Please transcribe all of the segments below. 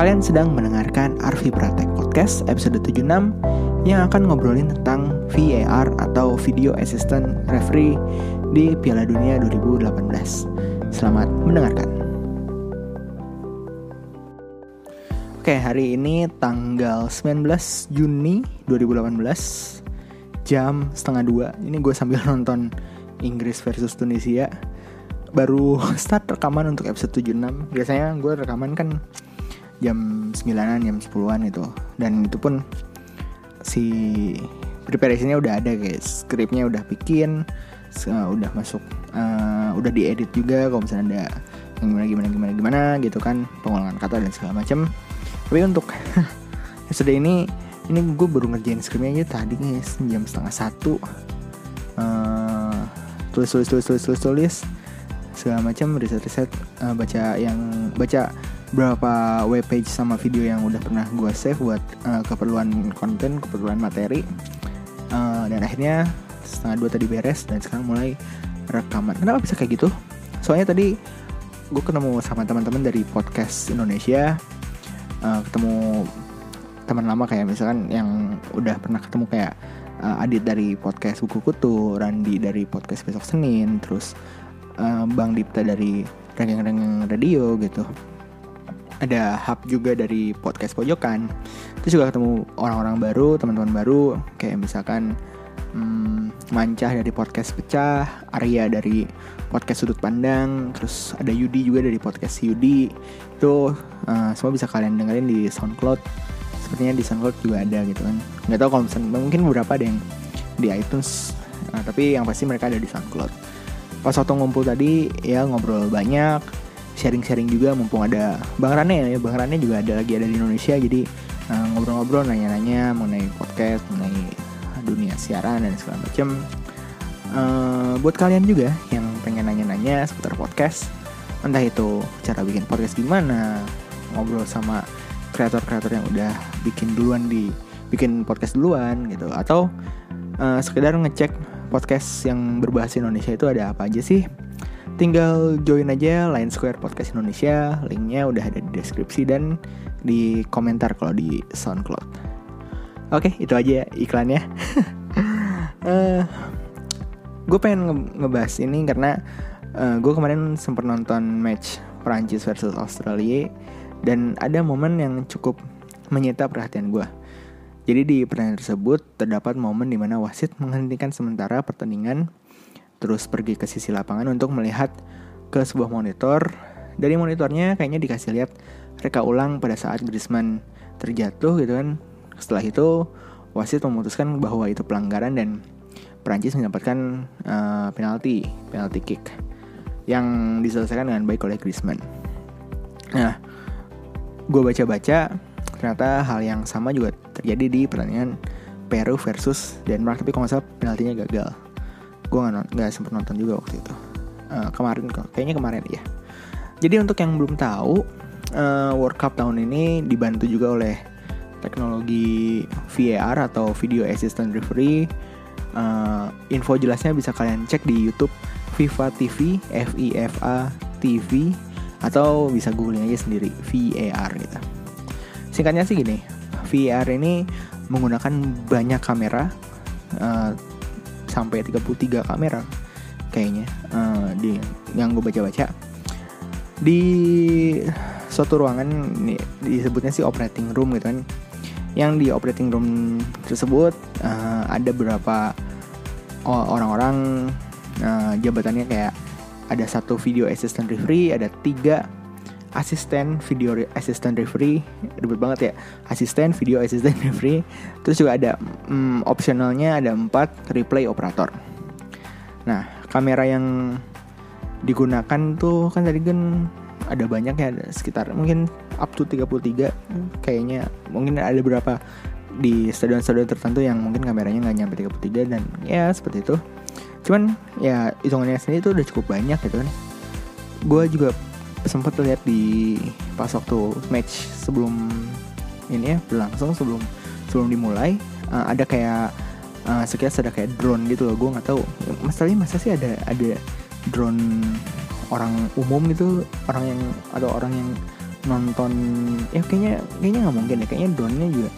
Kalian sedang mendengarkan Arvi Pratek Podcast episode 76 yang akan ngobrolin tentang VAR atau Video Assistant Referee di Piala Dunia 2018. Selamat mendengarkan. Oke, hari ini tanggal 19 Juni 2018 jam setengah dua. Ini gue sambil nonton Inggris versus Tunisia. Baru start rekaman untuk episode 76. Biasanya gue rekaman kan jam 9an jam 10an itu dan itu pun si preparationnya udah ada guys skripnya udah bikin udah masuk uh, udah diedit juga kalau misalnya ada yang gimana gimana gimana gimana gitu kan pengulangan kata dan segala macam tapi untuk episode ini ini gue baru ngerjain skripnya aja tadi guys jam setengah satu. Uh, tulis tulis tulis tulis tulis tulis segala macam riset riset uh, baca yang baca berapa web page sama video yang udah pernah gue save buat uh, keperluan konten, keperluan materi. Uh, dan akhirnya setengah dua tadi beres dan sekarang mulai rekaman. Kenapa bisa kayak gitu? Soalnya tadi gue ketemu sama teman-teman dari podcast Indonesia, uh, ketemu teman lama kayak misalkan yang udah pernah ketemu kayak uh, Adit dari podcast Buku Kutu, Randi dari podcast Besok Senin, terus uh, Bang Dipta dari Rengeng-Rengeng Radio gitu ada hub juga dari podcast pojokan. Terus juga ketemu orang-orang baru teman-teman baru. Kayak misalkan hmm, Mancah dari podcast pecah Arya dari podcast sudut pandang terus ada Yudi juga dari podcast Yudi. Itu uh, semua bisa kalian dengerin di SoundCloud. Sepertinya di SoundCloud juga ada gitu kan. Nggak tahu kalau misalnya mungkin beberapa ada yang di iTunes. Uh, tapi yang pasti mereka ada di SoundCloud. Pas waktu ngumpul tadi ya ngobrol banyak sharing-sharing juga mumpung ada Bang Rane ya. Bang Rane juga ada lagi ada di Indonesia jadi uh, ngobrol-ngobrol nanya-nanya mengenai podcast mengenai dunia siaran dan segala macam uh, buat kalian juga yang pengen nanya-nanya seputar podcast entah itu cara bikin podcast gimana ngobrol sama kreator-kreator yang udah bikin duluan di bikin podcast duluan gitu atau uh, sekedar ngecek podcast yang berbahasa Indonesia itu ada apa aja sih tinggal join aja Line Square Podcast Indonesia. Linknya udah ada di deskripsi dan di komentar kalau di SoundCloud. Oke itu aja iklannya. Uh, eh, gue pengen nge ngebahas ini karena uh, gue kemarin sempat nonton match Prancis versus Australia dan ada momen yang cukup menyita perhatian gue jadi di pertandingan tersebut terdapat momen di mana wasit menghentikan sementara pertandingan terus pergi ke sisi lapangan untuk melihat ke sebuah monitor. Dari monitornya kayaknya dikasih lihat reka ulang pada saat Griezmann terjatuh gitu kan. Setelah itu wasit memutuskan bahwa itu pelanggaran dan Prancis mendapatkan uh, penalti, penalti kick yang diselesaikan dengan baik oleh Griezmann. Nah, gue baca-baca ternyata hal yang sama juga terjadi di pertandingan Peru versus Denmark tapi kalau nggak salah penaltinya gagal gue nggak nggak sempet nonton juga waktu itu. Uh, kemarin kayaknya kemarin ya jadi untuk yang belum tahu uh, World Cup tahun ini dibantu juga oleh teknologi VAR atau Video Assistant Referee. Uh, info jelasnya bisa kalian cek di YouTube FIFA TV F I F A TV atau bisa googling aja sendiri VAR gitu. Singkatnya sih gini VAR ini menggunakan banyak kamera uh, sampai 33 kamera kayaknya. Uh, di yang gue baca-baca. Di suatu ruangan disebutnya sih operating room gitu kan. Yang di operating room tersebut uh, ada beberapa orang-orang uh, jabatannya kayak ada satu video assistant referee ada tiga asisten video assistant referee ribet banget ya. Asisten video assistant referee. Terus juga ada um, optionalnya ada empat replay operator. Nah kamera yang digunakan tuh kan tadi kan ada banyak ya ada sekitar mungkin up to 33 kayaknya. Mungkin ada berapa di stadion-stadion tertentu yang mungkin kameranya nggak nyampe 33 dan ya seperti itu. Cuman ya hitungannya sendiri itu udah cukup banyak gitu kan. Gue juga sempat lihat di pas waktu match sebelum ini ya berlangsung sebelum sebelum dimulai uh, ada kayak uh, sekilas ada kayak drone gitu loh gue nggak tahu masalahnya masa sih ada ada drone orang umum gitu orang yang atau orang yang nonton ya kayaknya kayaknya nggak mungkin ya kayaknya drone-nya juga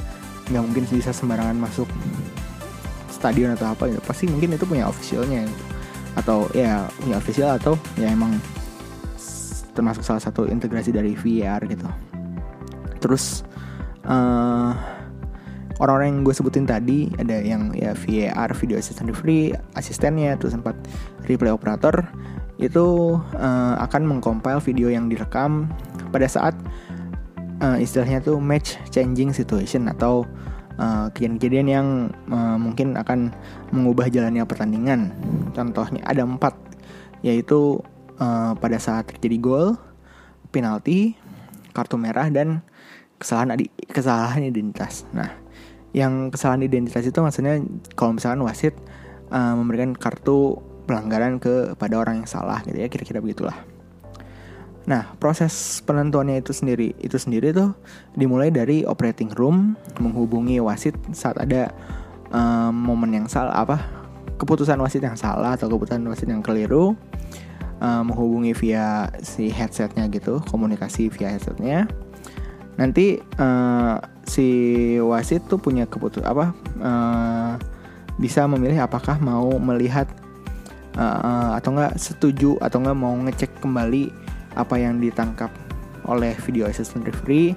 nggak mungkin bisa sembarangan masuk stadion atau apa gitu pasti mungkin itu punya officialnya gitu. atau ya punya official atau ya emang termasuk salah satu integrasi dari VR gitu. Terus uh, orang-orang yang gue sebutin tadi ada yang ya VAR video assistant referee asistennya terus sempat replay operator itu uh, akan mengcompile video yang direkam pada saat uh, istilahnya tuh match changing situation atau kejadian-kejadian uh, yang uh, mungkin akan mengubah jalannya pertandingan. Contohnya ada empat yaitu uh, pada saat terjadi gol penalti kartu merah dan kesalahan kesalahan identitas nah yang kesalahan identitas itu maksudnya kalau misalkan wasit uh, memberikan kartu pelanggaran kepada orang yang salah gitu ya kira-kira begitulah. Nah proses penentuannya itu sendiri itu sendiri tuh dimulai dari operating room menghubungi wasit saat ada um, momen yang salah apa keputusan wasit yang salah atau keputusan wasit yang keliru uh, menghubungi via si headsetnya gitu komunikasi via headsetnya. Nanti uh, si wasit tuh punya keputus apa uh, bisa memilih apakah mau melihat uh, atau enggak setuju atau enggak mau ngecek kembali apa yang ditangkap oleh video assistant referee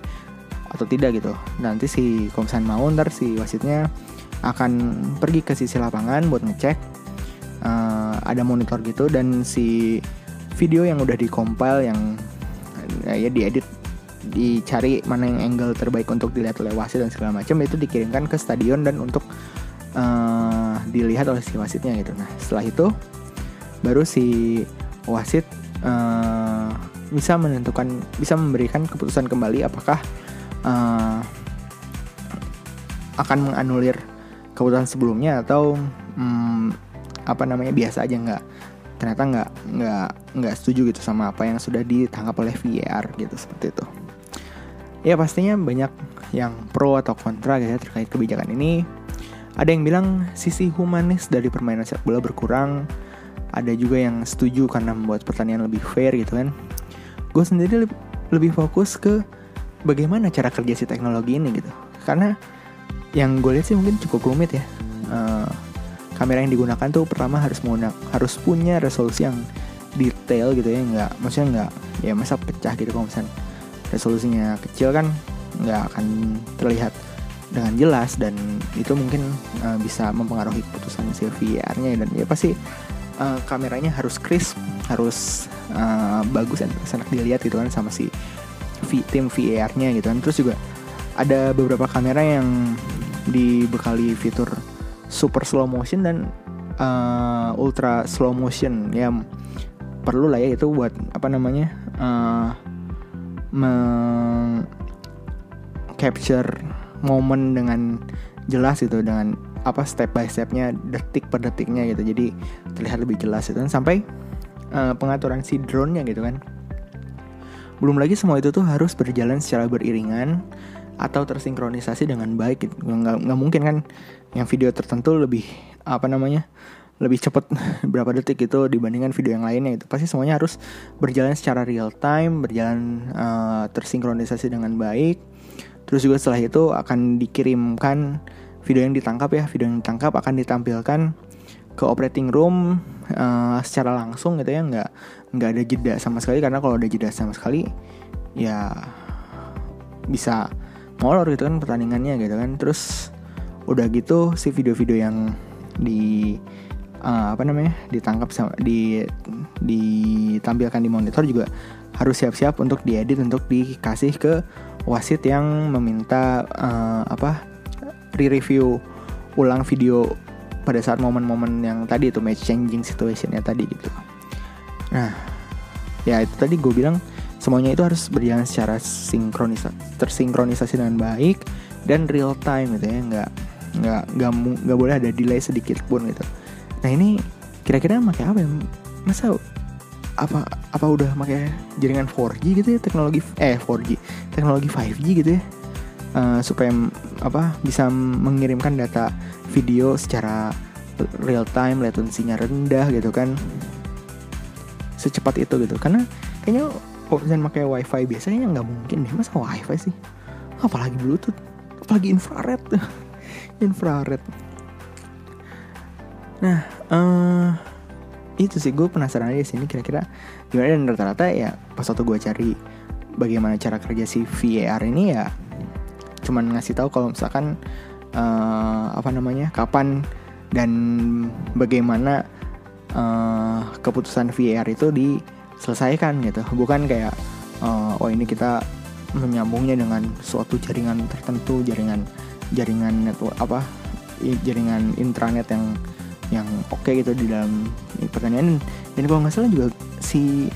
atau tidak gitu. Nanti si komisan mau ntar si wasitnya akan pergi ke sisi lapangan buat ngecek uh, ada monitor gitu dan si video yang udah dikompil yang ya diedit dicari mana yang angle terbaik untuk dilihat oleh wasit dan segala macam itu dikirimkan ke stadion dan untuk uh, dilihat oleh si wasitnya gitu. Nah setelah itu baru si wasit uh, bisa menentukan bisa memberikan keputusan kembali apakah uh, akan menganulir keputusan sebelumnya atau um, apa namanya biasa aja nggak ternyata nggak nggak nggak setuju gitu sama apa yang sudah ditangkap oleh VAR gitu seperti itu ya pastinya banyak yang pro atau kontra gitu ya terkait kebijakan ini. Ada yang bilang sisi humanis dari permainan sepak bola berkurang. Ada juga yang setuju karena membuat pertandingan lebih fair gitu kan. Gue sendiri lebih, lebih fokus ke bagaimana cara kerja si teknologi ini gitu. Karena yang gue lihat sih mungkin cukup rumit ya. Kamera yang digunakan tuh pertama harus menggunakan harus punya resolusi yang detail gitu ya nggak maksudnya nggak ya masa pecah gitu kalau misalnya resolusinya kecil kan nggak akan terlihat dengan jelas dan itu mungkin uh, bisa mempengaruhi keputusan si VR-nya dan ya pasti uh, kameranya harus crisp, harus uh, bagus dan enak dilihat gitu kan sama si v, tim VR-nya gitu kan. Terus juga ada beberapa kamera yang dibekali fitur super slow motion dan uh, ultra slow motion. Ya perlu lah ya itu buat apa namanya uh, meng capture momen dengan jelas itu dengan apa step by stepnya detik per detiknya gitu. Jadi terlihat lebih jelas itu. Sampai uh, pengaturan si drone nya gitu kan. Belum lagi semua itu tuh harus berjalan secara beriringan atau tersinkronisasi dengan baik gitu. nggak, nggak mungkin kan yang video tertentu lebih apa namanya lebih cepat berapa detik itu dibandingkan video yang lainnya itu pasti semuanya harus berjalan secara real time berjalan uh, tersinkronisasi dengan baik. Terus juga setelah itu akan dikirimkan video yang ditangkap ya. Video yang ditangkap akan ditampilkan ke operating room uh, secara langsung gitu ya. Nggak nggak ada jeda sama sekali. Karena kalau ada jeda sama sekali ya bisa molor gitu kan pertandingannya gitu kan terus udah gitu si video-video yang di uh, apa namanya ditangkap sama di ditampilkan di monitor juga harus siap-siap untuk diedit untuk dikasih ke wasit yang meminta uh, apa re-review ulang video pada saat momen-momen yang tadi itu match changing situationnya tadi gitu. Nah, ya itu tadi gue bilang semuanya itu harus berjalan secara sinkronisasi tersinkronisasi dengan baik dan real time gitu ya. Nggak nggak nggak nggak boleh ada delay sedikit pun gitu. Nah ini kira-kira pakai apa ya? Masa apa apa udah pakai jaringan 4G gitu ya? Teknologi eh 4G teknologi 5G gitu ya? Uh, supaya apa bisa mengirimkan data video secara real time latensinya rendah gitu kan. Secepat itu gitu. Karena kayaknya kalau misalnya pakai wifi. Biasanya nggak mungkin deh. Masa wifi sih? Apalagi bluetooth. Apalagi infrared. Infrared. Nah uh, itu sih. Gue penasaran aja sini kira-kira gimana. Dan rata-rata ya pas waktu gue cari bagaimana cara kerja si VAR ini ya cuman ngasih tahu kalau misalkan uh, apa namanya kapan dan bagaimana uh, keputusan VAR itu diselesaikan gitu. Bukan kayak uh, oh ini kita menyambungnya dengan suatu jaringan tertentu jaringan jaringan network apa jaringan intranet yang yang oke okay gitu di dalam pertandingan dan kalau nggak salah juga si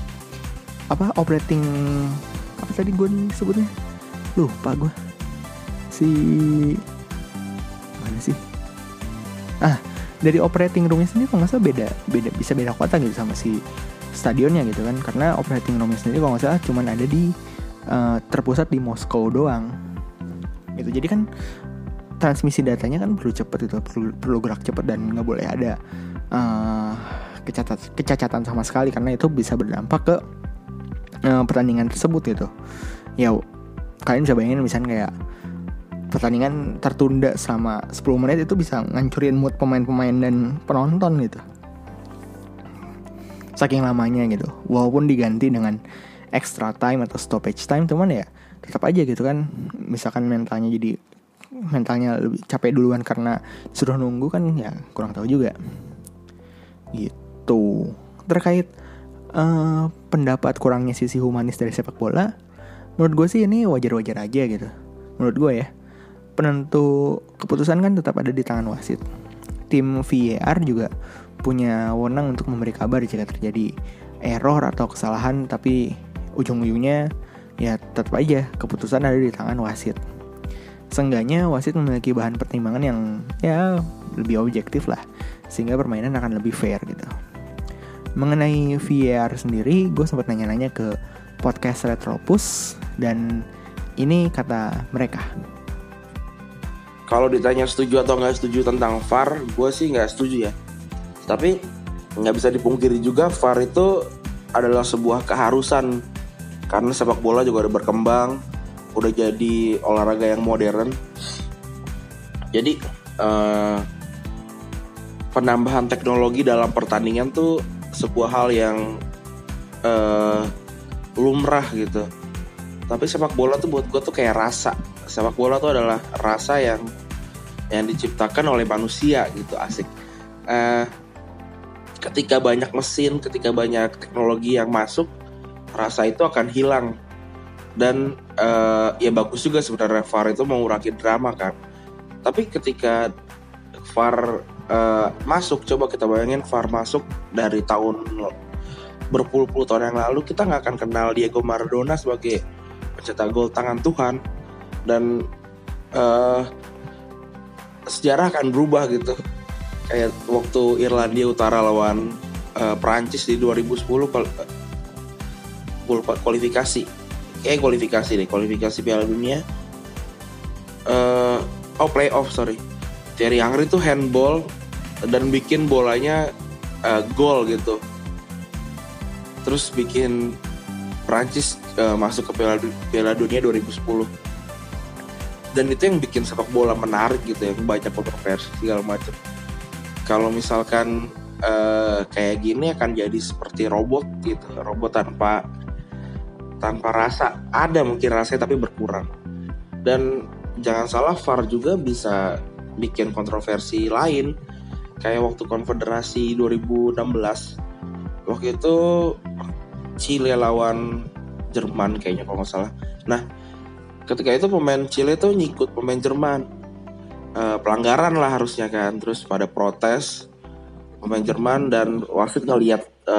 apa operating apa tadi gue sebutnya lupa gue si mana sih? Ah dari operating roomnya sendiri kalau nggak salah beda beda bisa beda kota gitu sama si stadionnya gitu kan. Karena operating roomnya sendiri kalau nggak salah cuman ada di uh, terpusat di Moskow doang. Gitu. Jadi kan transmisi datanya kan perlu cepet itu perlu, perlu gerak cepet dan nggak boleh ada uh, kecacat, kecacatan sama sekali karena itu bisa berdampak ke uh, pertandingan tersebut gitu. Ya kalian bisa bayangin misalnya kayak pertandingan tertunda selama 10 menit itu bisa ngancurin mood pemain-pemain dan penonton gitu saking lamanya gitu. Walaupun diganti dengan extra time atau stoppage time cuman ya tetap aja gitu kan. Misalkan mentalnya jadi mentalnya lebih capek duluan karena suruh nunggu kan ya kurang tahu juga. Gitu. Terkait uh, pendapat kurangnya sisi humanis dari sepak bola menurut gue sih ini wajar-wajar aja gitu. Menurut gue ya penentu keputusan kan tetap ada di tangan wasit. Tim VAR juga punya wewenang untuk memberi kabar jika terjadi error atau kesalahan tapi ujung-ujungnya ya tetap aja keputusan ada di tangan wasit Seenggaknya wasit memiliki bahan pertimbangan yang ya lebih objektif lah sehingga permainan akan lebih fair gitu. Mengenai VAR sendiri, gue sempat nanya-nanya ke podcast Retropus dan ini kata mereka. Kalau ditanya setuju atau nggak setuju tentang VAR, gue sih nggak setuju ya. Tapi nggak bisa dipungkiri juga VAR itu adalah sebuah keharusan. Karena sepak bola juga udah berkembang udah jadi olahraga yang modern. Jadi uh, penambahan teknologi dalam pertandingan tuh sebuah hal yang uh, lumrah gitu. Tapi sepak bola tuh buat gue tuh kayak rasa. Sepak bola tuh adalah rasa yang yang diciptakan oleh manusia gitu asik. Uh, ketika banyak mesin ketika banyak teknologi yang masuk rasa itu akan hilang. Dan uh, ya bagus juga sebenarnya VAR itu mengurangi drama kan. Tapi ketika VAR uh, masuk coba kita bayangin VAR masuk dari tahun berpuluh-puluh tahun yang lalu kita nggak akan kenal Diego Maradona sebagai pencetak gol tangan Tuhan. Dan uh, sejarah akan berubah gitu kayak waktu Irlandia Utara lawan uh, Prancis di 2010 kualifikasi. Kayak kualifikasi deh kualifikasi Piala Dunia. Uh, oh playoff sorry. Thierry Henry tuh handball dan bikin bolanya uh, gol gitu. Terus bikin Prancis uh, masuk ke Piala, Piala Dunia 2010 dan itu yang bikin sepak bola menarik gitu ya banyak kontroversi segala macam kalau misalkan uh, kayak gini akan jadi seperti robot gitu. Robot tanpa tanpa rasa. Ada mungkin rasanya tapi berkurang. Dan jangan salah VAR juga bisa bikin kontroversi lain. Kayak waktu konfederasi 2016 waktu itu Chile lawan Jerman kayaknya kalau nggak salah. Nah ketika itu pemain Chile tuh nyikut pemain Jerman e, pelanggaran lah harusnya kan. Terus pada protes pemain Jerman dan wasit ngeliat e,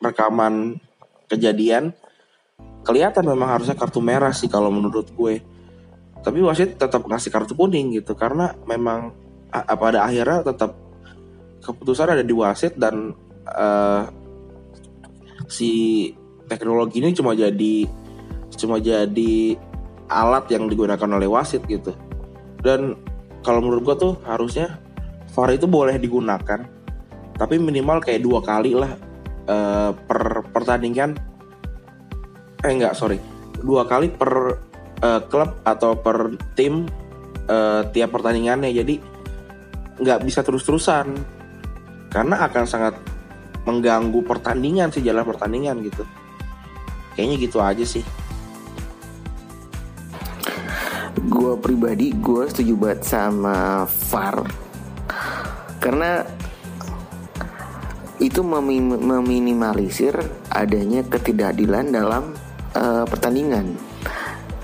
rekaman kejadian kelihatan memang harusnya kartu merah sih kalau menurut gue. Tapi wasit tetap ngasih kartu kuning gitu karena memang pada akhirnya tetap keputusan ada di wasit dan uh, si teknologi ini cuma jadi cuma jadi alat yang digunakan oleh wasit gitu. Dan kalau menurut gue tuh harusnya VAR itu boleh digunakan tapi minimal kayak dua kali lah uh, per pertandingan. Eh enggak sorry. Dua kali per uh, klub atau per tim uh, tiap pertandingannya. Jadi nggak bisa terus-terusan. Karena akan sangat mengganggu pertandingan sih jalan pertandingan gitu. Kayaknya gitu aja sih gue pribadi gue setuju banget sama VAR karena itu memin meminimalisir adanya ketidakadilan dalam uh, pertandingan.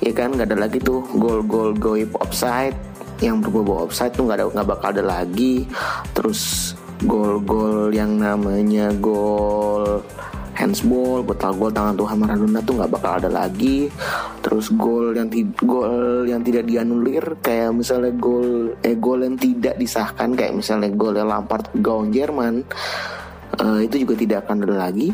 Ya kan nggak ada lagi tuh gol-gol goib offside. Yang berbau offside tuh nggak ada nggak bakal ada lagi. Terus gol-gol yang namanya gol handsball betal gol tangan Tuhan Maradona tuh nggak bakal ada lagi. Terus gol yang gol yang tidak dianulir kayak misalnya gol eh gol yang tidak disahkan kayak misalnya gol yang Lampard gawang Jerman uh, itu juga tidak akan ada lagi.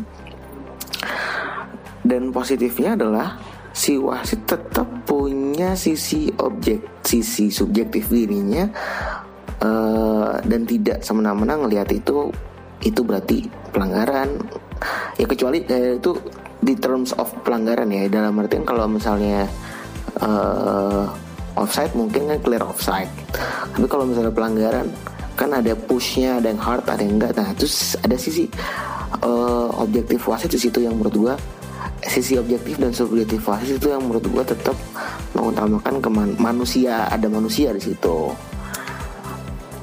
Dan positifnya adalah si wasit tetap punya sisi objek sisi subjektif dirinya uh, dan tidak semena-mena ngelihat itu itu berarti pelanggaran ya kecuali eh, itu di terms of pelanggaran ya. Dalam artian kalau misalnya uh, offside mungkin kan clear offside. Tapi kalau misalnya pelanggaran kan ada pushnya ada yang hard ada yang enggak. Nah terus ada sisi uh, objektif wasit di situ yang menurut gua sisi objektif dan subjektif wasit itu yang menurut gua tetap mengutamakan ke manusia ada manusia di situ.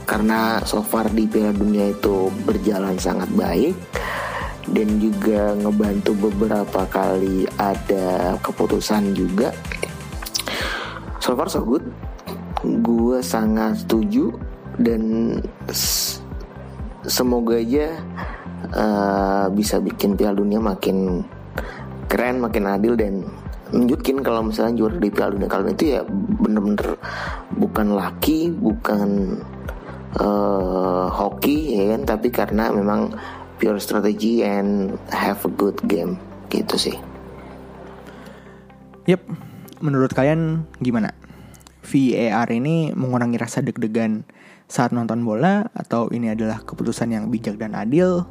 Karena so far di Piala Dunia itu berjalan sangat baik dan juga ngebantu beberapa kali ada keputusan juga. So far so good. Gue sangat setuju dan semoga aja uh, bisa bikin Piala Dunia makin keren makin adil dan nunjukin kalau misalnya juara di Piala Dunia kali itu ya bener-bener bukan laki bukan uh, hoki ya kan? Tapi karena memang pure strategy and have a good game gitu sih. Yep, menurut kalian gimana? VAR ini mengurangi rasa deg-degan saat nonton bola atau ini adalah keputusan yang bijak dan adil?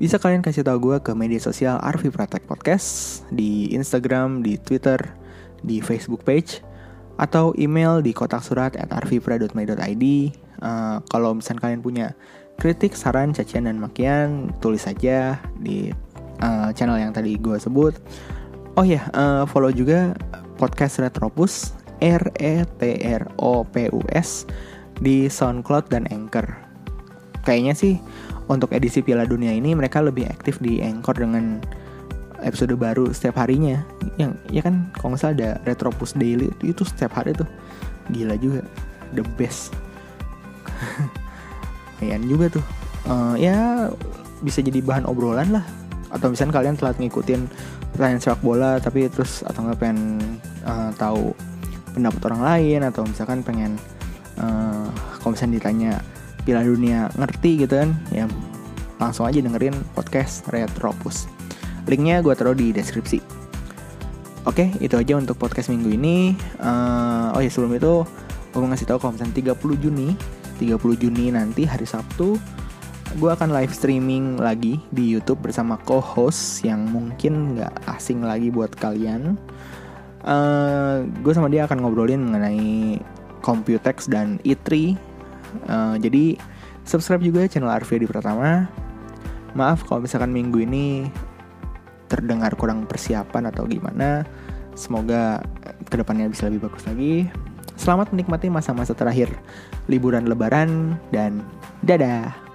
Bisa kalian kasih tahu gue ke media sosial Arvi Pratek Podcast di Instagram, di Twitter, di Facebook page, atau email di kotak surat at arvipra.my.id. Uh, kalau misalnya kalian punya kritik, saran, cacian, dan makian tulis saja di uh, channel yang tadi gue sebut. Oh ya, yeah, uh, follow juga podcast Retropus R E T R O P U S di SoundCloud dan Anchor. Kayaknya sih untuk edisi Piala Dunia ini mereka lebih aktif di Anchor dengan episode baru setiap harinya. Yang ya kan kalau nggak salah ada Retropus Daily itu setiap hari tuh. Gila juga. The best. lumayan juga tuh. Uh, ya bisa jadi bahan obrolan lah. Atau misalnya kalian telat ngikutin pertanyaan sepak bola tapi terus atau nggak pengen uh, tahu pendapat orang lain atau misalkan pengen uh, kalau misalnya ditanya Piala Dunia ngerti gitu kan ya langsung aja dengerin podcast Retropus. Linknya gue taruh di deskripsi. Oke itu aja untuk podcast minggu ini. Uh, oh ya sebelum itu gue mau ngasih tahu kalau misalnya 30 Juni 30 Juni nanti hari Sabtu gue akan live streaming lagi di YouTube bersama co-host yang mungkin nggak asing lagi buat kalian. Uh, eh, gue sama dia akan ngobrolin mengenai Computex dan E3. Uh, jadi subscribe juga channel Arvia di Pratama. Maaf kalau misalkan minggu ini terdengar kurang persiapan atau gimana. Semoga ke depannya bisa lebih bagus lagi. Selamat menikmati masa-masa terakhir liburan lebaran dan dadah.